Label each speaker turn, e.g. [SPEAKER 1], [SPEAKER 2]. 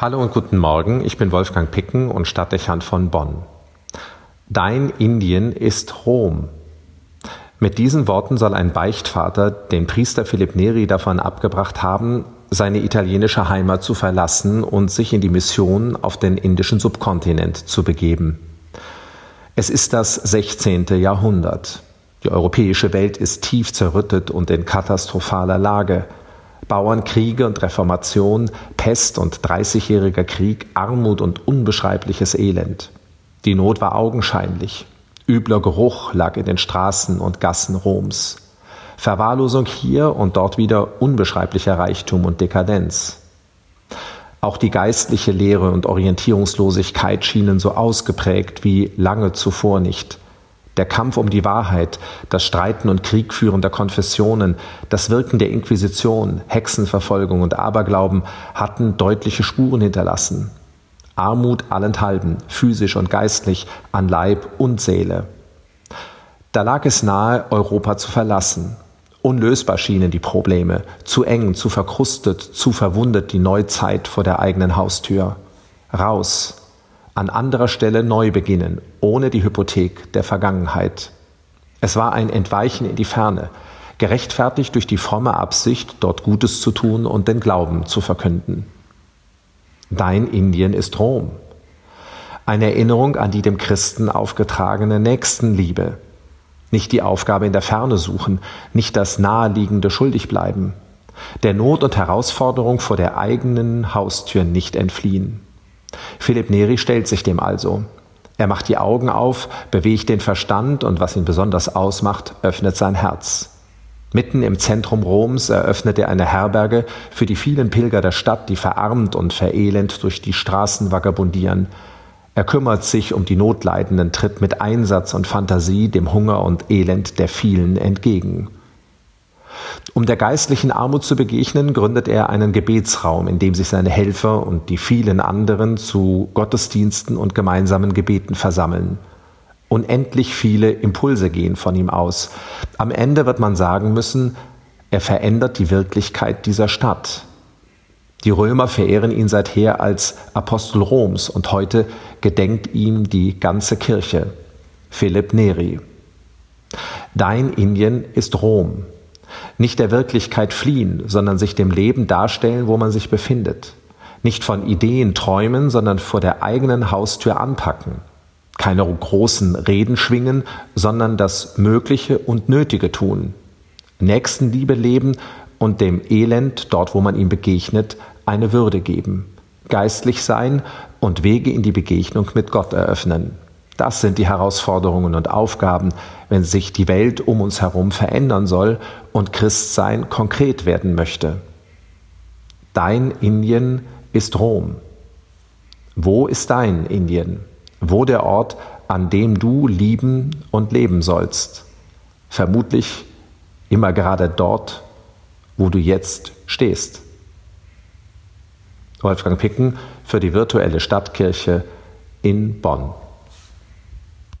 [SPEAKER 1] Hallo und guten Morgen, ich bin Wolfgang Picken und Stadtdechant von Bonn. Dein Indien ist Rom. Mit diesen Worten soll ein Beichtvater den Priester Philipp Neri davon abgebracht haben, seine italienische Heimat zu verlassen und sich in die Mission auf den indischen Subkontinent zu begeben. Es ist das 16. Jahrhundert. Die europäische Welt ist tief zerrüttet und in katastrophaler Lage. Bauernkriege und Reformation, Pest und Dreißigjähriger Krieg, Armut und unbeschreibliches Elend. Die Not war augenscheinlich. Übler Geruch lag in den Straßen und Gassen Roms. Verwahrlosung hier und dort wieder unbeschreiblicher Reichtum und Dekadenz. Auch die geistliche Lehre und Orientierungslosigkeit schienen so ausgeprägt wie lange zuvor nicht der Kampf um die Wahrheit, das Streiten und Kriegführen der Konfessionen, das Wirken der Inquisition, Hexenverfolgung und Aberglauben hatten deutliche Spuren hinterlassen. Armut allenthalben, physisch und geistlich, an Leib und Seele. Da lag es nahe, Europa zu verlassen. Unlösbar schienen die Probleme, zu eng, zu verkrustet, zu verwundet die Neuzeit vor der eigenen Haustür. Raus, an anderer Stelle neu beginnen, ohne die Hypothek der Vergangenheit. Es war ein Entweichen in die Ferne, gerechtfertigt durch die fromme Absicht, dort Gutes zu tun und den Glauben zu verkünden. Dein Indien ist Rom. Eine Erinnerung an die dem Christen aufgetragene Nächstenliebe. Nicht die Aufgabe in der Ferne suchen, nicht das Naheliegende schuldig bleiben. Der Not und Herausforderung vor der eigenen Haustür nicht entfliehen. Philipp Neri stellt sich dem also. Er macht die Augen auf, bewegt den Verstand und was ihn besonders ausmacht, öffnet sein Herz. Mitten im Zentrum Roms eröffnet er eine Herberge für die vielen Pilger der Stadt, die verarmt und verelend durch die Straßen vagabundieren. Er kümmert sich um die Notleidenden, tritt mit Einsatz und Fantasie dem Hunger und Elend der vielen entgegen. Um der geistlichen Armut zu begegnen, gründet er einen Gebetsraum, in dem sich seine Helfer und die vielen anderen zu Gottesdiensten und gemeinsamen Gebeten versammeln. Unendlich viele Impulse gehen von ihm aus. Am Ende wird man sagen müssen, er verändert die Wirklichkeit dieser Stadt. Die Römer verehren ihn seither als Apostel Roms und heute gedenkt ihm die ganze Kirche. Philipp Neri. Dein Indien ist Rom, nicht der Wirklichkeit fliehen, sondern sich dem Leben darstellen, wo man sich befindet. Nicht von Ideen träumen, sondern vor der eigenen Haustür anpacken. Keine großen Reden schwingen, sondern das Mögliche und Nötige tun. Nächstenliebe leben und dem Elend, dort wo man ihm begegnet, eine Würde geben. Geistlich sein und Wege in die Begegnung mit Gott eröffnen. Das sind die Herausforderungen und Aufgaben, wenn sich die Welt um uns herum verändern soll und Christsein konkret werden möchte. Dein Indien ist Rom. Wo ist dein Indien? Wo der Ort, an dem du lieben und leben sollst? Vermutlich immer gerade dort, wo du jetzt stehst. Wolfgang Picken für die virtuelle Stadtkirche in Bonn.